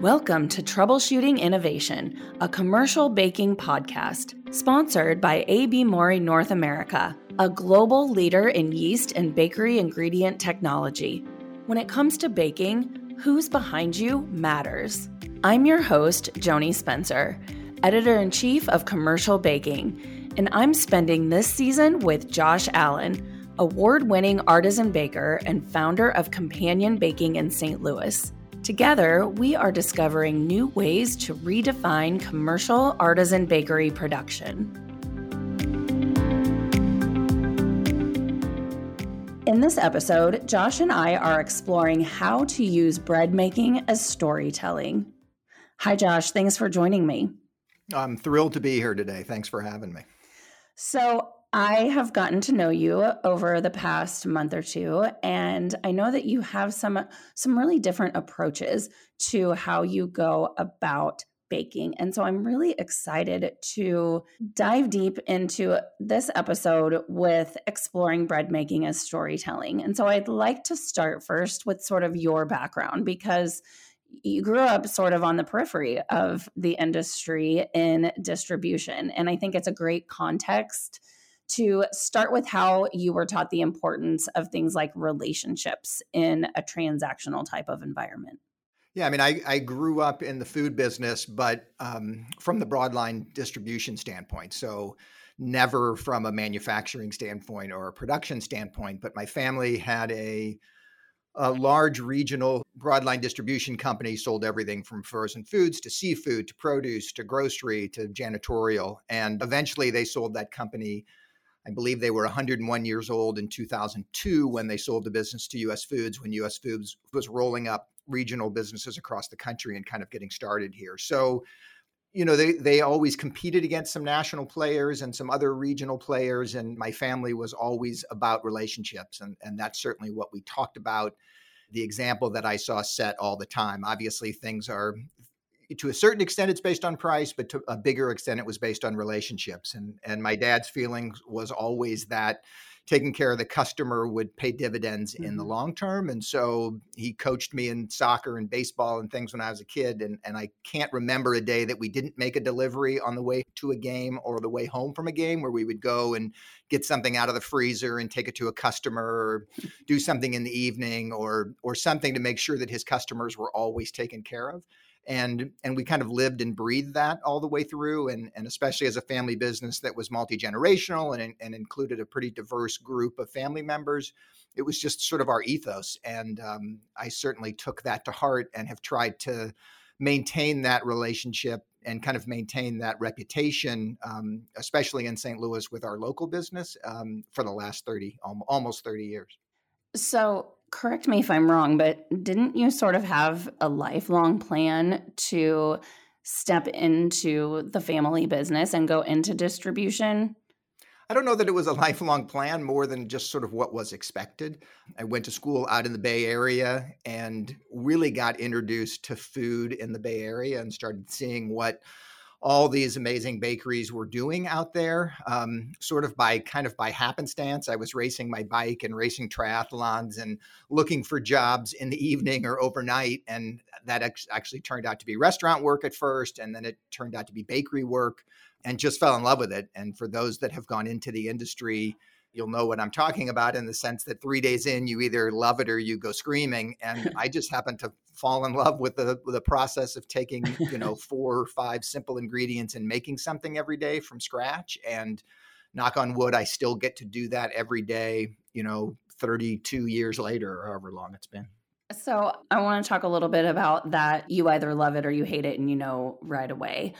Welcome to Troubleshooting Innovation, a commercial baking podcast sponsored by AB Mauri North America, a global leader in yeast and bakery ingredient technology. When it comes to baking, who's behind you matters. I'm your host, Joni Spencer, editor in chief of Commercial Baking, and I'm spending this season with Josh Allen, award winning artisan baker and founder of Companion Baking in St. Louis. Together, we are discovering new ways to redefine commercial artisan bakery production. In this episode, Josh and I are exploring how to use bread making as storytelling. Hi, Josh. Thanks for joining me. I'm thrilled to be here today. Thanks for having me. So, I have gotten to know you over the past month or two and I know that you have some some really different approaches to how you go about baking. And so I'm really excited to dive deep into this episode with exploring bread making as storytelling. And so I'd like to start first with sort of your background because you grew up sort of on the periphery of the industry in distribution. And I think it's a great context to start with how you were taught the importance of things like relationships in a transactional type of environment. Yeah, I mean, I, I grew up in the food business, but um, from the broadline distribution standpoint. So, never from a manufacturing standpoint or a production standpoint, but my family had a a large regional broadline distribution company sold everything from frozen foods to seafood to produce to grocery to janitorial and eventually they sold that company I believe they were 101 years old in 2002 when they sold the business to US Foods, when US Foods was rolling up regional businesses across the country and kind of getting started here. So, you know, they, they always competed against some national players and some other regional players. And my family was always about relationships. And, and that's certainly what we talked about. The example that I saw set all the time. Obviously, things are to a certain extent it's based on price but to a bigger extent it was based on relationships and and my dad's feeling was always that taking care of the customer would pay dividends mm-hmm. in the mm-hmm. long term and so he coached me in soccer and baseball and things when I was a kid and and I can't remember a day that we didn't make a delivery on the way to a game or the way home from a game where we would go and get something out of the freezer and take it to a customer or do something in the evening or or something to make sure that his customers were always taken care of and and we kind of lived and breathed that all the way through and and especially as a family business that was multi-generational and and included a pretty diverse group of family members it was just sort of our ethos and um, i certainly took that to heart and have tried to maintain that relationship and kind of maintain that reputation um, especially in st louis with our local business um, for the last 30 almost 30 years. So correct me if I'm wrong, but didn't you sort of have a lifelong plan to step into the family business and go into distribution? I don't know that it was a lifelong plan more than just sort of what was expected. I went to school out in the Bay Area and really got introduced to food in the Bay Area and started seeing what all these amazing bakeries were doing out there, um, sort of by kind of by happenstance. I was racing my bike and racing triathlons and looking for jobs in the evening or overnight. And that ex- actually turned out to be restaurant work at first. And then it turned out to be bakery work and just fell in love with it. And for those that have gone into the industry, you'll know what I'm talking about in the sense that three days in, you either love it or you go screaming. And I just happened to fall in love with the with the process of taking you know four or five simple ingredients and making something every day from scratch. And knock on wood, I still get to do that every day. You know, 32 years later, or however long it's been. So I want to talk a little bit about that. You either love it or you hate it, and you know right away.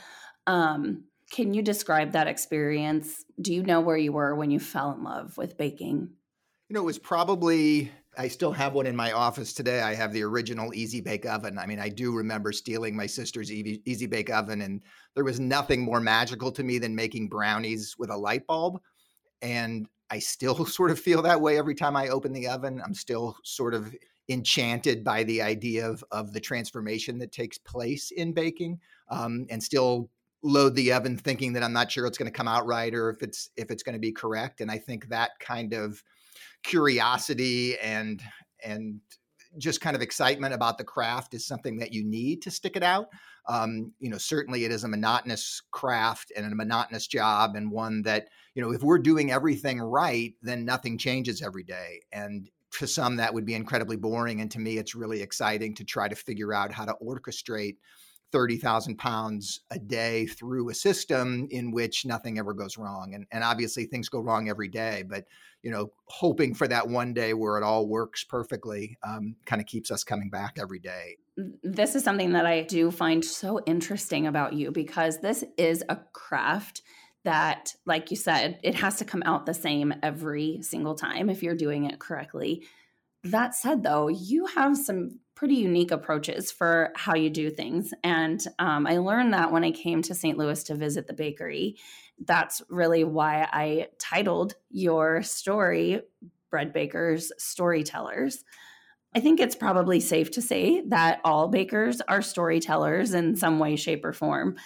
Um, can you describe that experience? Do you know where you were when you fell in love with baking? You know, it was probably, I still have one in my office today. I have the original Easy Bake Oven. I mean, I do remember stealing my sister's Easy Bake Oven, and there was nothing more magical to me than making brownies with a light bulb. And I still sort of feel that way every time I open the oven. I'm still sort of enchanted by the idea of, of the transformation that takes place in baking um, and still load the oven thinking that I'm not sure it's going to come out right or if it's if it's going to be correct. And I think that kind of curiosity and and just kind of excitement about the craft is something that you need to stick it out. Um, you know, certainly it is a monotonous craft and a monotonous job, and one that, you know, if we're doing everything right, then nothing changes every day. And to some, that would be incredibly boring. And to me, it's really exciting to try to figure out how to orchestrate 30,000 pounds a day through a system in which nothing ever goes wrong. And, and obviously things go wrong every day, but, you know, hoping for that one day where it all works perfectly um, kind of keeps us coming back every day. This is something that I do find so interesting about you because this is a craft that, like you said, it has to come out the same every single time if you're doing it correctly. That said, though, you have some pretty unique approaches for how you do things. And um, I learned that when I came to St. Louis to visit the bakery. That's really why I titled your story Bread Bakers Storytellers. I think it's probably safe to say that all bakers are storytellers in some way, shape, or form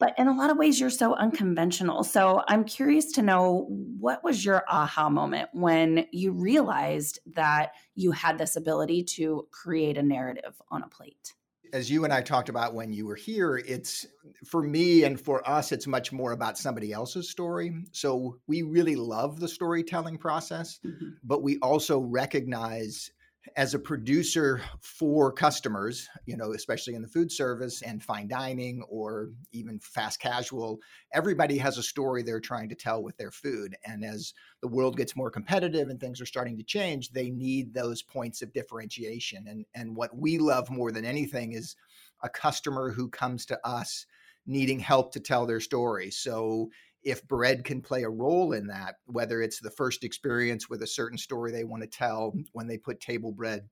but in a lot of ways you're so unconventional so i'm curious to know what was your aha moment when you realized that you had this ability to create a narrative on a plate as you and I talked about when you were here, it's for me and for us, it's much more about somebody else's story. So we really love the storytelling process, mm-hmm. but we also recognize as a producer for customers, you know, especially in the food service and fine dining or even fast casual, everybody has a story they're trying to tell with their food. And as the world gets more competitive and things are starting to change, they need those points of differentiation. And and what we love more than anything is a customer who comes to us needing help to tell their story. So if bread can play a role in that, whether it's the first experience with a certain story they want to tell when they put table bread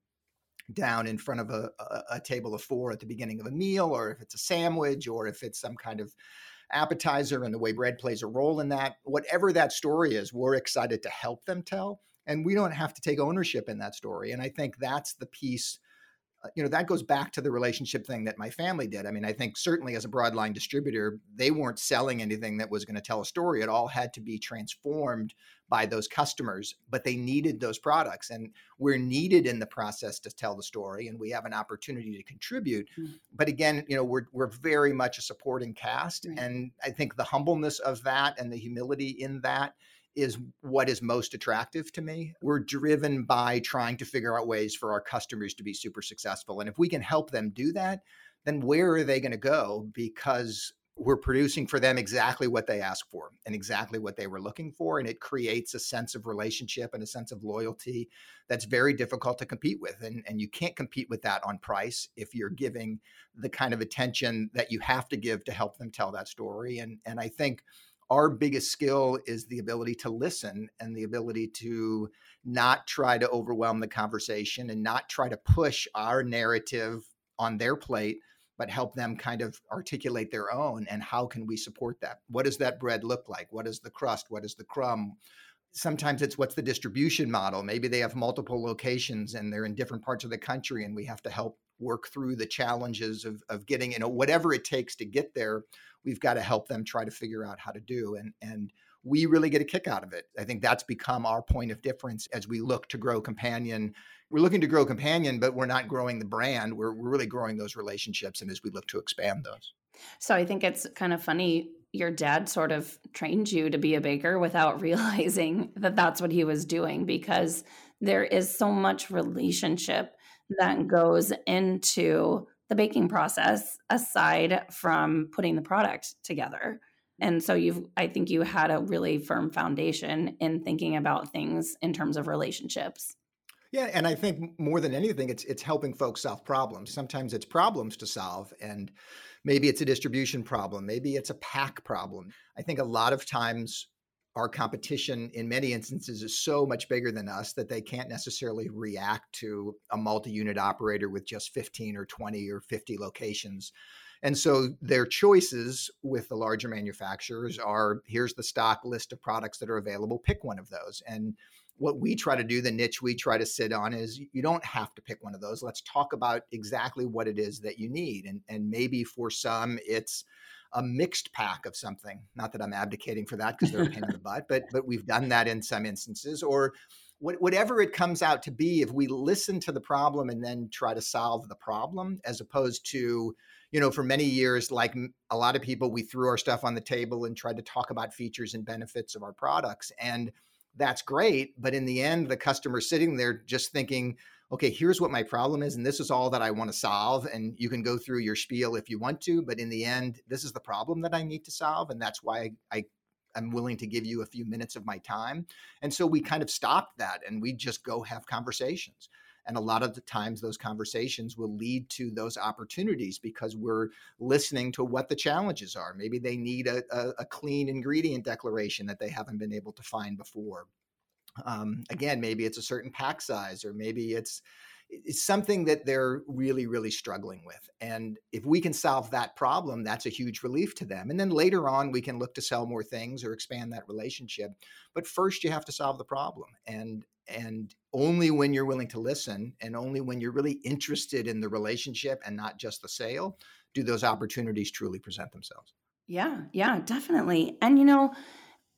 down in front of a, a, a, table of four at the beginning of a meal, or if it's a sandwich, or if it's some kind of appetizer and the way bread plays a role in that, whatever that story is, we're excited to help them tell. And we don't have to take ownership in that story. And I think that's the piece uh, you know that goes back to the relationship thing that my family did i mean i think certainly as a broadline distributor they weren't selling anything that was going to tell a story it all had to be transformed by those customers but they needed those products and we're needed in the process to tell the story and we have an opportunity to contribute mm-hmm. but again you know we're, we're very much a supporting cast mm-hmm. and i think the humbleness of that and the humility in that is what is most attractive to me. We're driven by trying to figure out ways for our customers to be super successful. And if we can help them do that, then where are they going to go? Because we're producing for them exactly what they ask for and exactly what they were looking for. And it creates a sense of relationship and a sense of loyalty that's very difficult to compete with. And, and you can't compete with that on price if you're giving the kind of attention that you have to give to help them tell that story. And, and I think our biggest skill is the ability to listen and the ability to not try to overwhelm the conversation and not try to push our narrative on their plate but help them kind of articulate their own and how can we support that? What does that bread look like? What is the crust? What is the crumb? Sometimes it's what's the distribution model? Maybe they have multiple locations and they're in different parts of the country and we have to help work through the challenges of, of getting you know whatever it takes to get there we've got to help them try to figure out how to do and and we really get a kick out of it. I think that's become our point of difference as we look to grow companion. We're looking to grow companion but we're not growing the brand. We're, we're really growing those relationships and as we look to expand those. So i think it's kind of funny your dad sort of trained you to be a baker without realizing that that's what he was doing because there is so much relationship that goes into the baking process aside from putting the product together. And so you've I think you had a really firm foundation in thinking about things in terms of relationships. Yeah, and I think more than anything it's it's helping folks solve problems. Sometimes it's problems to solve and maybe it's a distribution problem, maybe it's a pack problem. I think a lot of times our competition in many instances is so much bigger than us that they can't necessarily react to a multi-unit operator with just 15 or 20 or 50 locations. And so their choices with the larger manufacturers are here's the stock list of products that are available, pick one of those. And what we try to do, the niche we try to sit on is you don't have to pick one of those. Let's talk about exactly what it is that you need. And, and maybe for some, it's a mixed pack of something. Not that I'm abdicating for that because they're a pain in the butt, but but we've done that in some instances. Or what, whatever it comes out to be, if we listen to the problem and then try to solve the problem, as opposed to, you know, for many years, like a lot of people, we threw our stuff on the table and tried to talk about features and benefits of our products. And that's great. But in the end, the customer sitting there just thinking, okay, here's what my problem is, and this is all that I want to solve. And you can go through your spiel if you want to, but in the end, this is the problem that I need to solve. And that's why I, I'm willing to give you a few minutes of my time. And so we kind of stopped that and we just go have conversations. And a lot of the times, those conversations will lead to those opportunities because we're listening to what the challenges are. Maybe they need a, a, a clean ingredient declaration that they haven't been able to find before. Um, again, maybe it's a certain pack size, or maybe it's it's something that they're really, really struggling with. And if we can solve that problem, that's a huge relief to them. And then later on, we can look to sell more things or expand that relationship. But first, you have to solve the problem. And and only when you're willing to listen and only when you're really interested in the relationship and not just the sale do those opportunities truly present themselves. Yeah, yeah, definitely. And you know,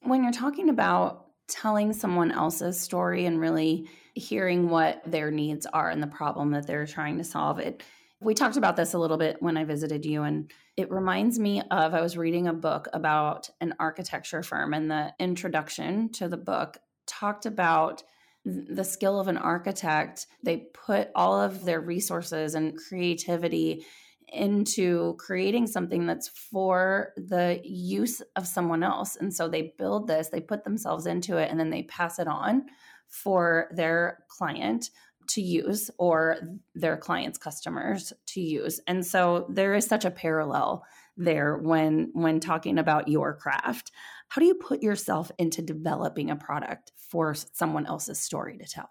when you're talking about telling someone else's story and really hearing what their needs are and the problem that they're trying to solve. It we talked about this a little bit when i visited you and it reminds me of i was reading a book about an architecture firm and the introduction to the book talked about the skill of an architect. They put all of their resources and creativity into creating something that's for the use of someone else. And so they build this, they put themselves into it, and then they pass it on for their client to use or their clients customers to use. And so there is such a parallel there when when talking about your craft. How do you put yourself into developing a product for someone else's story to tell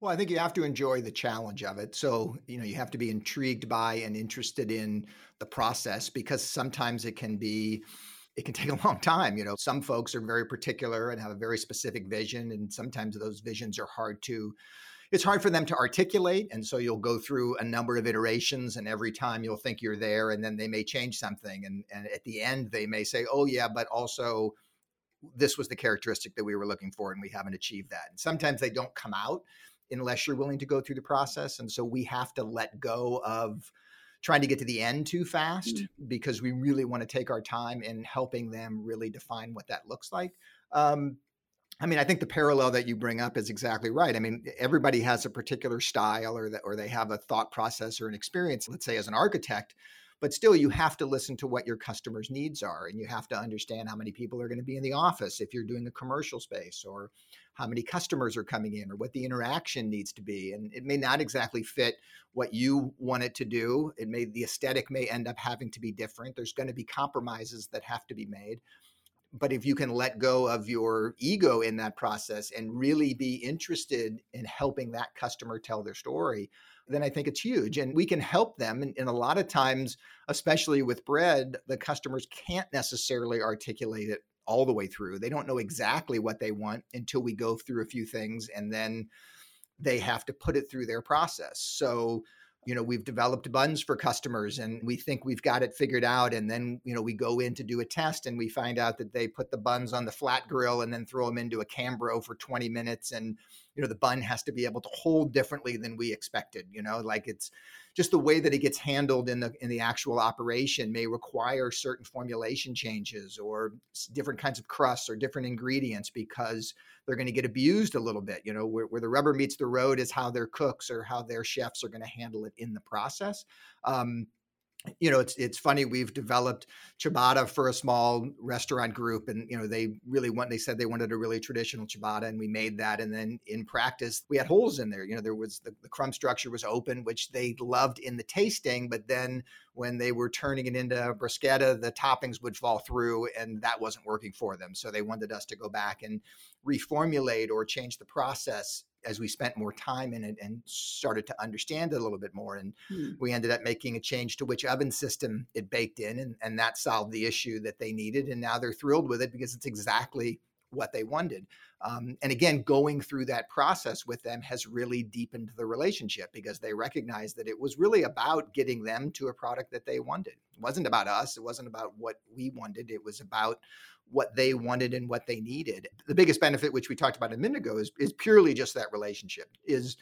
well, I think you have to enjoy the challenge of it. So, you know, you have to be intrigued by and interested in the process because sometimes it can be it can take a long time. You know, some folks are very particular and have a very specific vision and sometimes those visions are hard to it's hard for them to articulate and so you'll go through a number of iterations and every time you'll think you're there and then they may change something and and at the end they may say, "Oh yeah, but also this was the characteristic that we were looking for and we haven't achieved that." And sometimes they don't come out unless you're willing to go through the process. And so we have to let go of trying to get to the end too fast mm-hmm. because we really want to take our time in helping them really define what that looks like. Um, I mean, I think the parallel that you bring up is exactly right. I mean, everybody has a particular style or that, or they have a thought process or an experience. Let's say as an architect, but still you have to listen to what your customers needs are and you have to understand how many people are going to be in the office if you're doing a commercial space or how many customers are coming in or what the interaction needs to be and it may not exactly fit what you want it to do it may the aesthetic may end up having to be different there's going to be compromises that have to be made but if you can let go of your ego in that process and really be interested in helping that customer tell their story then I think it's huge. And we can help them. And, and, a lot of times, especially with bread, the customers can't necessarily articulate it all the way through. They don't know exactly what they want until we go through a few things and then they have to put it through their process. So you know we've developed buns for customers and we think we've got it figured out and then you know we go in to do a test and we find out that they put the buns on the flat grill and then throw them into a cambro for 20 minutes and you know the bun has to be able to hold differently than we expected you know like it's just the way that it gets handled in the in the actual operation may require certain formulation changes or different kinds of crusts or different ingredients because they're going to get abused a little bit. You know, where, where the rubber meets the road is how their cooks or how their chefs are going to handle it in the process. Um, you know, it's it's funny. We've developed ciabatta for a small restaurant group, and you know, they really want. They said they wanted a really traditional ciabatta, and we made that. And then in practice, we had holes in there. You know, there was the, the crumb structure was open, which they loved in the tasting, but then when they were turning it into bruschetta, the toppings would fall through, and that wasn't working for them. So they wanted us to go back and reformulate or change the process as we spent more time in it and started to understand it a little bit more. And mm. we ended up making a change to which oven system it baked in, and, and that solved the issue that they needed. And now they're thrilled with it because it's exactly what they wanted. Um, and again, going through that process with them has really deepened the relationship because they recognized that it was really about getting them to a product that they wanted. It wasn't about us. It wasn't about what we wanted. It was about what they wanted and what they needed. The biggest benefit, which we talked about a minute ago, is, is purely just that relationship. Is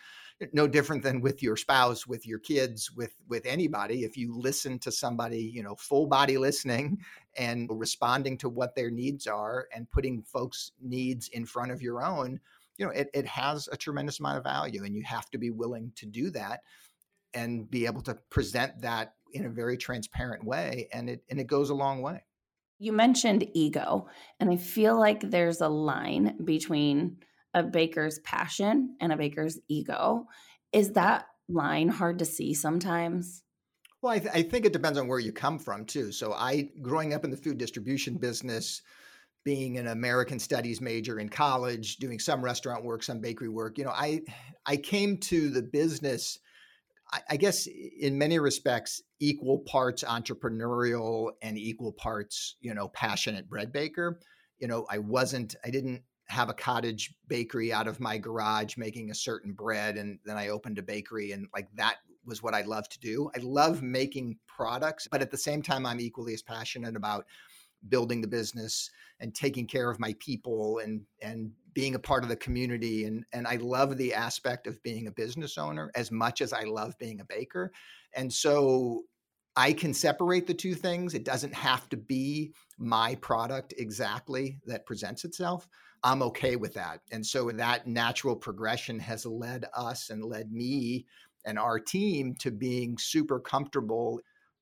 no different than with your spouse, with your kids, with with anybody. If you listen to somebody, you know, full body listening and responding to what their needs are and putting folks' needs in front of your own, you know, it, it has a tremendous amount of value. And you have to be willing to do that and be able to present that in a very transparent way. And it and it goes a long way. You mentioned ego, and I feel like there's a line between a baker's passion and a baker's ego. Is that line hard to see sometimes? Well, I, th- I, think it depends on where you come from too. So, I growing up in the food distribution business, being an American Studies major in college, doing some restaurant work, some bakery work, you know, I I came to the business, I, guess, in many respects, equal parts entrepreneurial and equal parts, you know, passionate bread baker. You know, I wasn't, I didn't have a cottage bakery out of my garage making a certain bread and then I opened a bakery and like that was what I love to do. I love making products, but at the same time I'm equally as passionate about building the business and taking care of my people and and being a part of the community and and I love the aspect of being a business owner as much as I love being a baker. And so I can separate the two things. It doesn't have to be my product exactly that presents itself. I'm okay with that. And so that natural progression has led us and led me and our team to being super comfortable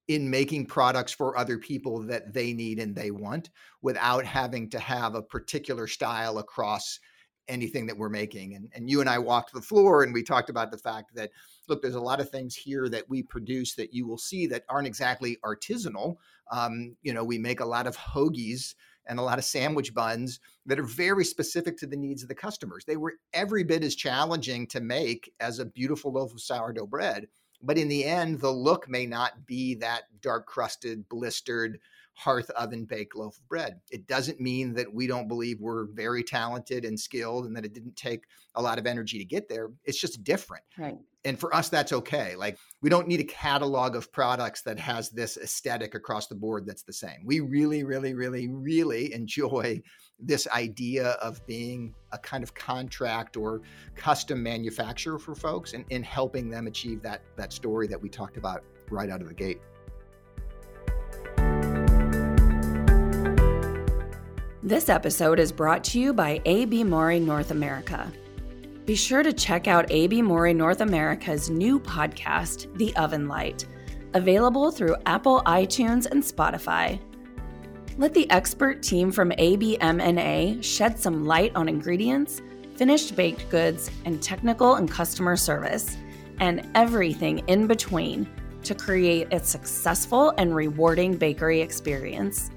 in making products for other people that they need and they want without having to have a particular style across anything that we're making. And, and you and I walked the floor and we talked about the fact that, look, there's a lot of things here that we produce that you will see that aren't exactly artisanal. Um, you know, we make a lot of hoagies and a lot of sandwich buns that are very specific to the needs of the customers. They were every bit as challenging to make as a beautiful loaf of sourdough bread. But in the end, the look may not be that dark crusted, blistered, hearth oven baked loaf of bread. It doesn't mean that we don't believe we're very talented and skilled and that it didn't take a lot of energy to get there. It's just different. Right. And for us, that's okay. Like, we don't need a catalog of products that has this aesthetic across the board that's the same. We really, really, really, really enjoy this idea of being a kind of contract or custom manufacturer for folks and, in helping them achieve that, that story that we talked about right out of the gate. This episode is brought to you by AB Mauri North America. Be sure to check out AB Mauri North America's new podcast, The Oven Light, available through Apple iTunes and Spotify. Let the expert team from ABMNA shed some light on ingredients, finished baked goods, and technical and customer service, and everything in between to create a successful and rewarding bakery experience.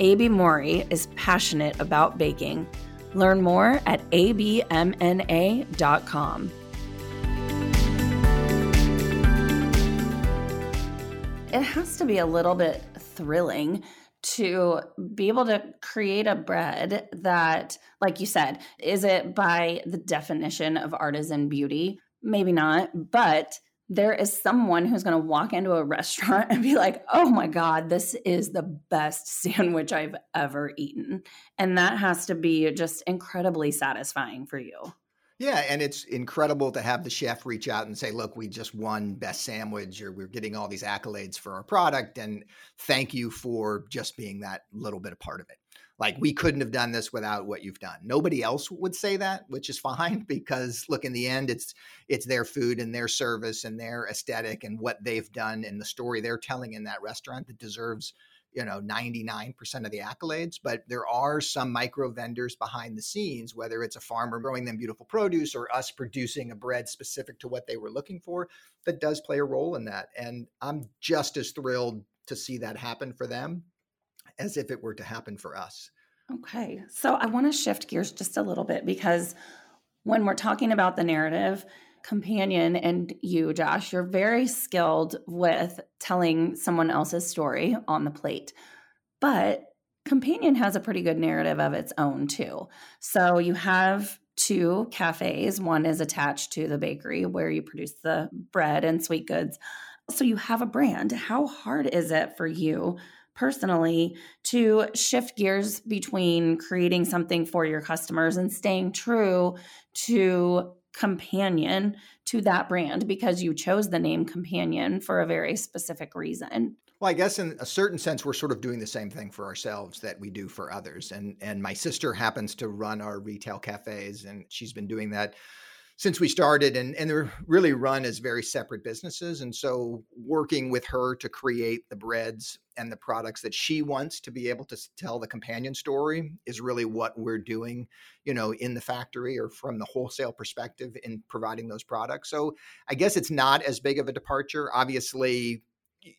AB Mauri is passionate about baking. Learn more at abmna.com. It has to be a little bit thrilling to be able to create a bread that, like you said, is it by the definition of artisan beauty? Maybe not, but there is someone who's going to walk into a restaurant and be like, oh my God, this is the best sandwich I've ever eaten. And that has to be just incredibly satisfying for you. Yeah, and it's incredible to have the chef reach out and say, "Look, we just won best sandwich, or we're getting all these accolades for our product, and thank you for just being that little bit of part of it." like we couldn't have done this without what you've done nobody else would say that which is fine because look in the end it's it's their food and their service and their aesthetic and what they've done and the story they're telling in that restaurant that deserves you know 99% of the accolades but there are some micro vendors behind the scenes whether it's a farmer growing them beautiful produce or us producing a bread specific to what they were looking for that does play a role in that and i'm just as thrilled to see that happen for them as if it were to happen for us. Okay. So I want to shift gears just a little bit because when we're talking about the narrative, companion and you, Josh, you're very skilled with telling someone else's story on the plate. But companion has a pretty good narrative of its own too. So you have two cafes. One is attached to the bakery where you produce the bread and sweet goods. So you have a brand. How hard is it for you personally to shift gears between creating something for your customers and staying true to companion to that brand because you chose the name companion for a very specific reason. Well, I guess in a certain sense, we're sort of doing the same thing for ourselves that we do for others. And and my sister happens to run our retail cafes, and she's been doing that since we started and, and they're really run as very separate businesses. And so working with her to create the breads and the products that she wants to be able to tell the companion story is really what we're doing, you know, in the factory or from the wholesale perspective in providing those products. So I guess it's not as big of a departure. Obviously,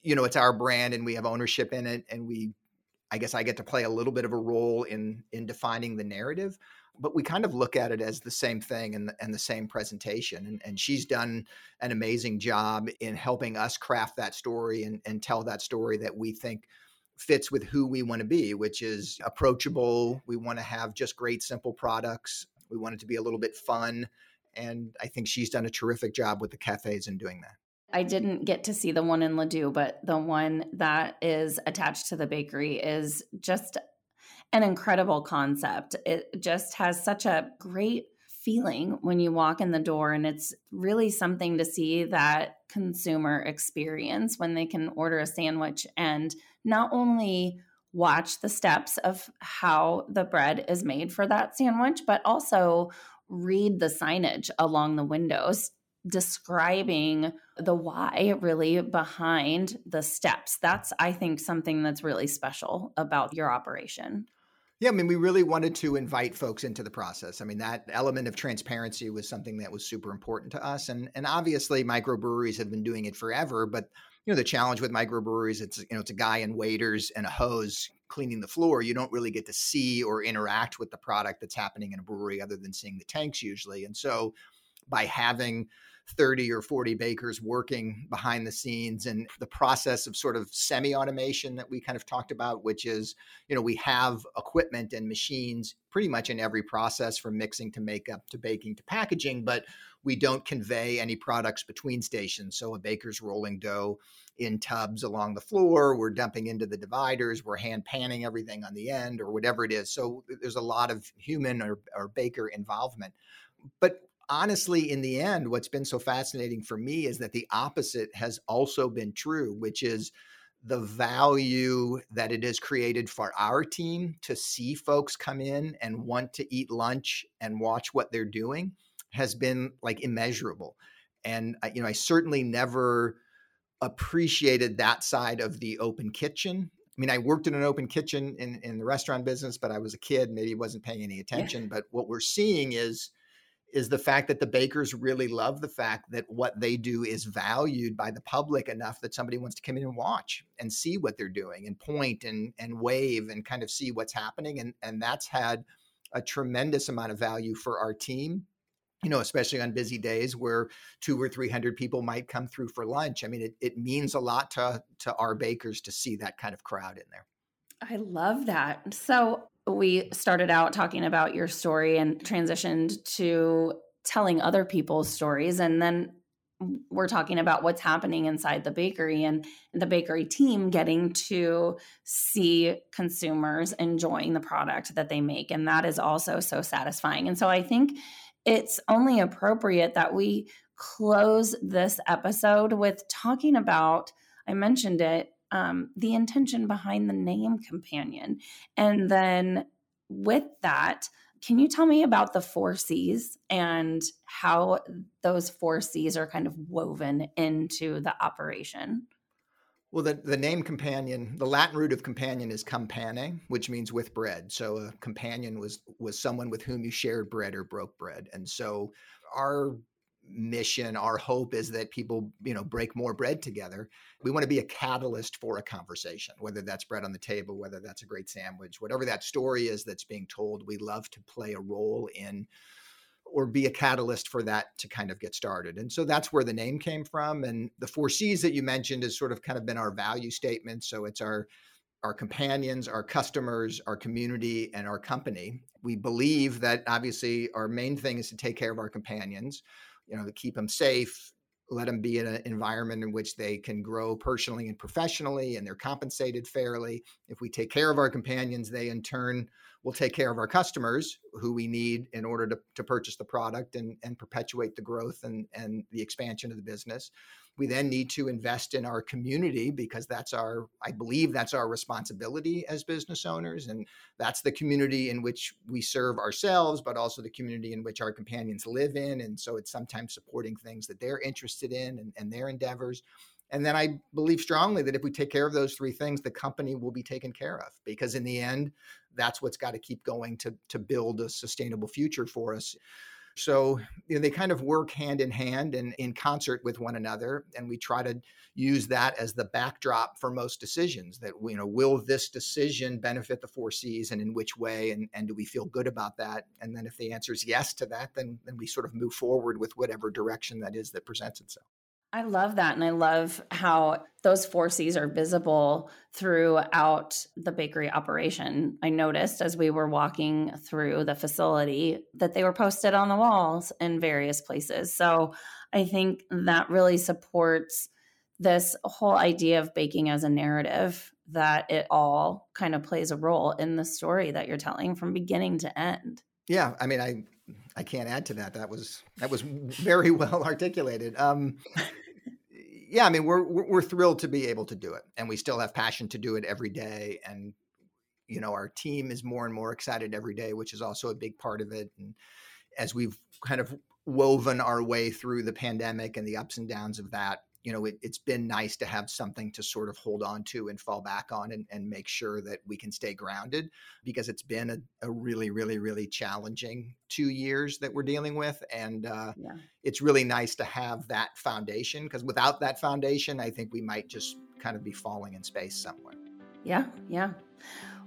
you know, it's our brand and we have ownership in it and we I guess I get to play a little bit of a role in in defining the narrative but we kind of look at it as the same thing and, and the same presentation. And, and she's done an amazing job in helping us craft that story and, and tell that story that we think fits with who we want to be, which is approachable. We want to have just great, simple products. We want it to be a little bit fun. And I think she's done a terrific job with the cafes in doing that. I didn't get to see the one in Ladue, but the one that is attached to the bakery is just an incredible concept. It just has such a great feeling when you walk in the door and it's really something to see that consumer experience when they can order a sandwich and not only watch the steps of how the bread is made for that sandwich but also read the signage along the windows describing the why really behind the steps that's i think something that's really special about your operation yeah, I mean, we really wanted to invite folks into the process. I mean, that element of transparency was something that was super important to us, and and obviously, microbreweries have been doing it forever. But you know, the challenge with microbreweries, it's you know, it's a guy in waders and a hose cleaning the floor. You don't really get to see or interact with the product that's happening in a brewery, other than seeing the tanks usually. And so, by having 30 or 40 bakers working behind the scenes and the process of sort of semi automation that we kind of talked about, which is, you know, we have equipment and machines pretty much in every process from mixing to makeup to baking to packaging, but we don't convey any products between stations. So a baker's rolling dough in tubs along the floor, we're dumping into the dividers, we're hand panning everything on the end or whatever it is. So there's a lot of human or, or baker involvement. But honestly, in the end, what's been so fascinating for me is that the opposite has also been true, which is the value that it has created for our team to see folks come in and want to eat lunch and watch what they're doing has been like immeasurable. And, uh, you know, I certainly never appreciated that side of the open kitchen. I mean, I worked in an open kitchen in, in the restaurant business, but I was a kid, maybe wasn't paying any attention. Yeah. But what we're seeing is, is the fact that the bakers really love the fact that what they do is valued by the public enough that somebody wants to come in and watch and see what they're doing and point and and wave and kind of see what's happening. And and that's had a tremendous amount of value for our team you know especially on busy days where two or three hundred people might come through for lunch. I mean it, it means a lot to to our bakers to see that kind of crowd in there. I love that. So, we started out talking about your story and transitioned to telling other people's stories. And then we're talking about what's happening inside the bakery and the bakery team getting to see consumers enjoying the product that they make. And that is also so satisfying. And so i think it's only appropriate that we close this episode with talking about i mentioned it um, the intention behind the name companion. And then with that, can you tell me about the four C's and how those four C's are kind of woven into the operation? Well, the, the name companion, the Latin root of companion is compane, which means with bread. So a companion was was someone with whom you shared bread or broke bread. And so our mission our hope is that people you know break more bread together. We want to be a catalyst for a conversation whether that's bread on the table whether that's a great sandwich whatever that story is that's being told we love to play a role in or be a catalyst for that to kind of get started. And so that's where the name came from and the four c's that you mentioned has sort of kind of been our value statement. So it's our our companions, our customers, our community, and our company. We believe that obviously our main thing is to take care of our companions you know, to keep them safe, let them be in an environment in which they can grow personally and professionally and they're compensated fairly. If we take care of our companions, they in turn will take care of our customers who we need in order to, to purchase the product and, and perpetuate the growth and, and the expansion of the business. We then need to invest in our community because that's our, I believe that's our responsibility as business owners. And that's the community in which we serve ourselves, but also the community in which our companions live in. And so it's sometimes supporting things that they're interested in and, and their endeavors. And then I believe strongly that if we take care of those three things, the company will be taken care of because in the end, that's what's got to keep going to, to build a sustainable future for us. So you know, they kind of work hand in hand and in concert with one another. And we try to use that as the backdrop for most decisions that, you know, will this decision benefit the four C's and in which way? And, and do we feel good about that? And then if the answer is yes to that, then, then we sort of move forward with whatever direction that is that presents itself. I love that. And I love how those four C's are visible throughout the bakery operation. I noticed as we were walking through the facility that they were posted on the walls in various places. So I think that really supports this whole idea of baking as a narrative that it all kind of plays a role in the story that you're telling from beginning to end. Yeah, I mean, I I can't add to that. That was that was very well articulated. Um, yeah, I mean, we're we're thrilled to be able to do it, and we still have passion to do it every day. And you know, our team is more and more excited every day, which is also a big part of it. And as we've kind of woven our way through the pandemic and the ups and downs of that, you know, it, has been nice to have something to sort of hold on to and fall back on and, and make sure that we can stay grounded because it's been a, a really, really, really challenging two years that we're dealing with. And uh, yeah. it's really nice to have that foundation because without that foundation, I think we might just kind of be falling in space somewhere. Yeah, yeah.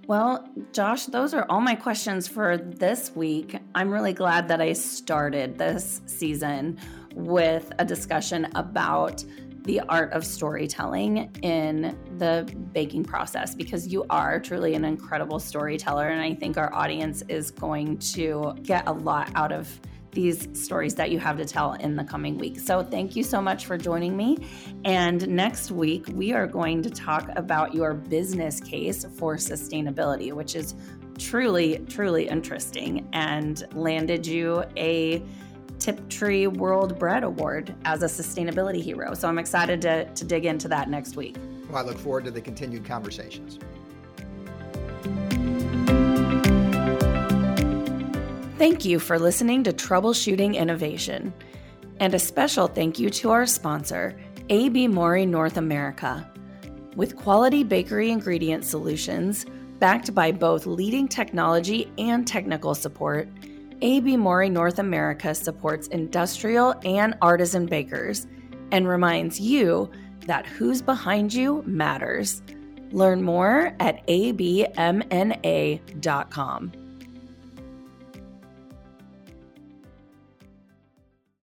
Well, Josh, those are all my questions for this week. I'm really glad that I started this season with a discussion about the art of storytelling in the baking process because you are truly an incredible storyteller. And I think our audience is going to get a lot out of these stories that you have to tell in the coming week. So, thank you so much for joining me. And next week, we are going to talk about your business case for sustainability, which is truly, truly interesting and landed you a Tiptree World Bread Award as a sustainability hero. So I'm excited to, to dig into that next week. Well, I look forward to the continued conversations. Thank you for listening to Troubleshooting Innovation. And a special thank you to our sponsor, AB Mauri North America. With quality bakery ingredient solutions, backed by both leading technology and technical support, AB Mauri North America supports industrial and artisan bakers and reminds you that who's behind you matters. Learn more at abmna.com.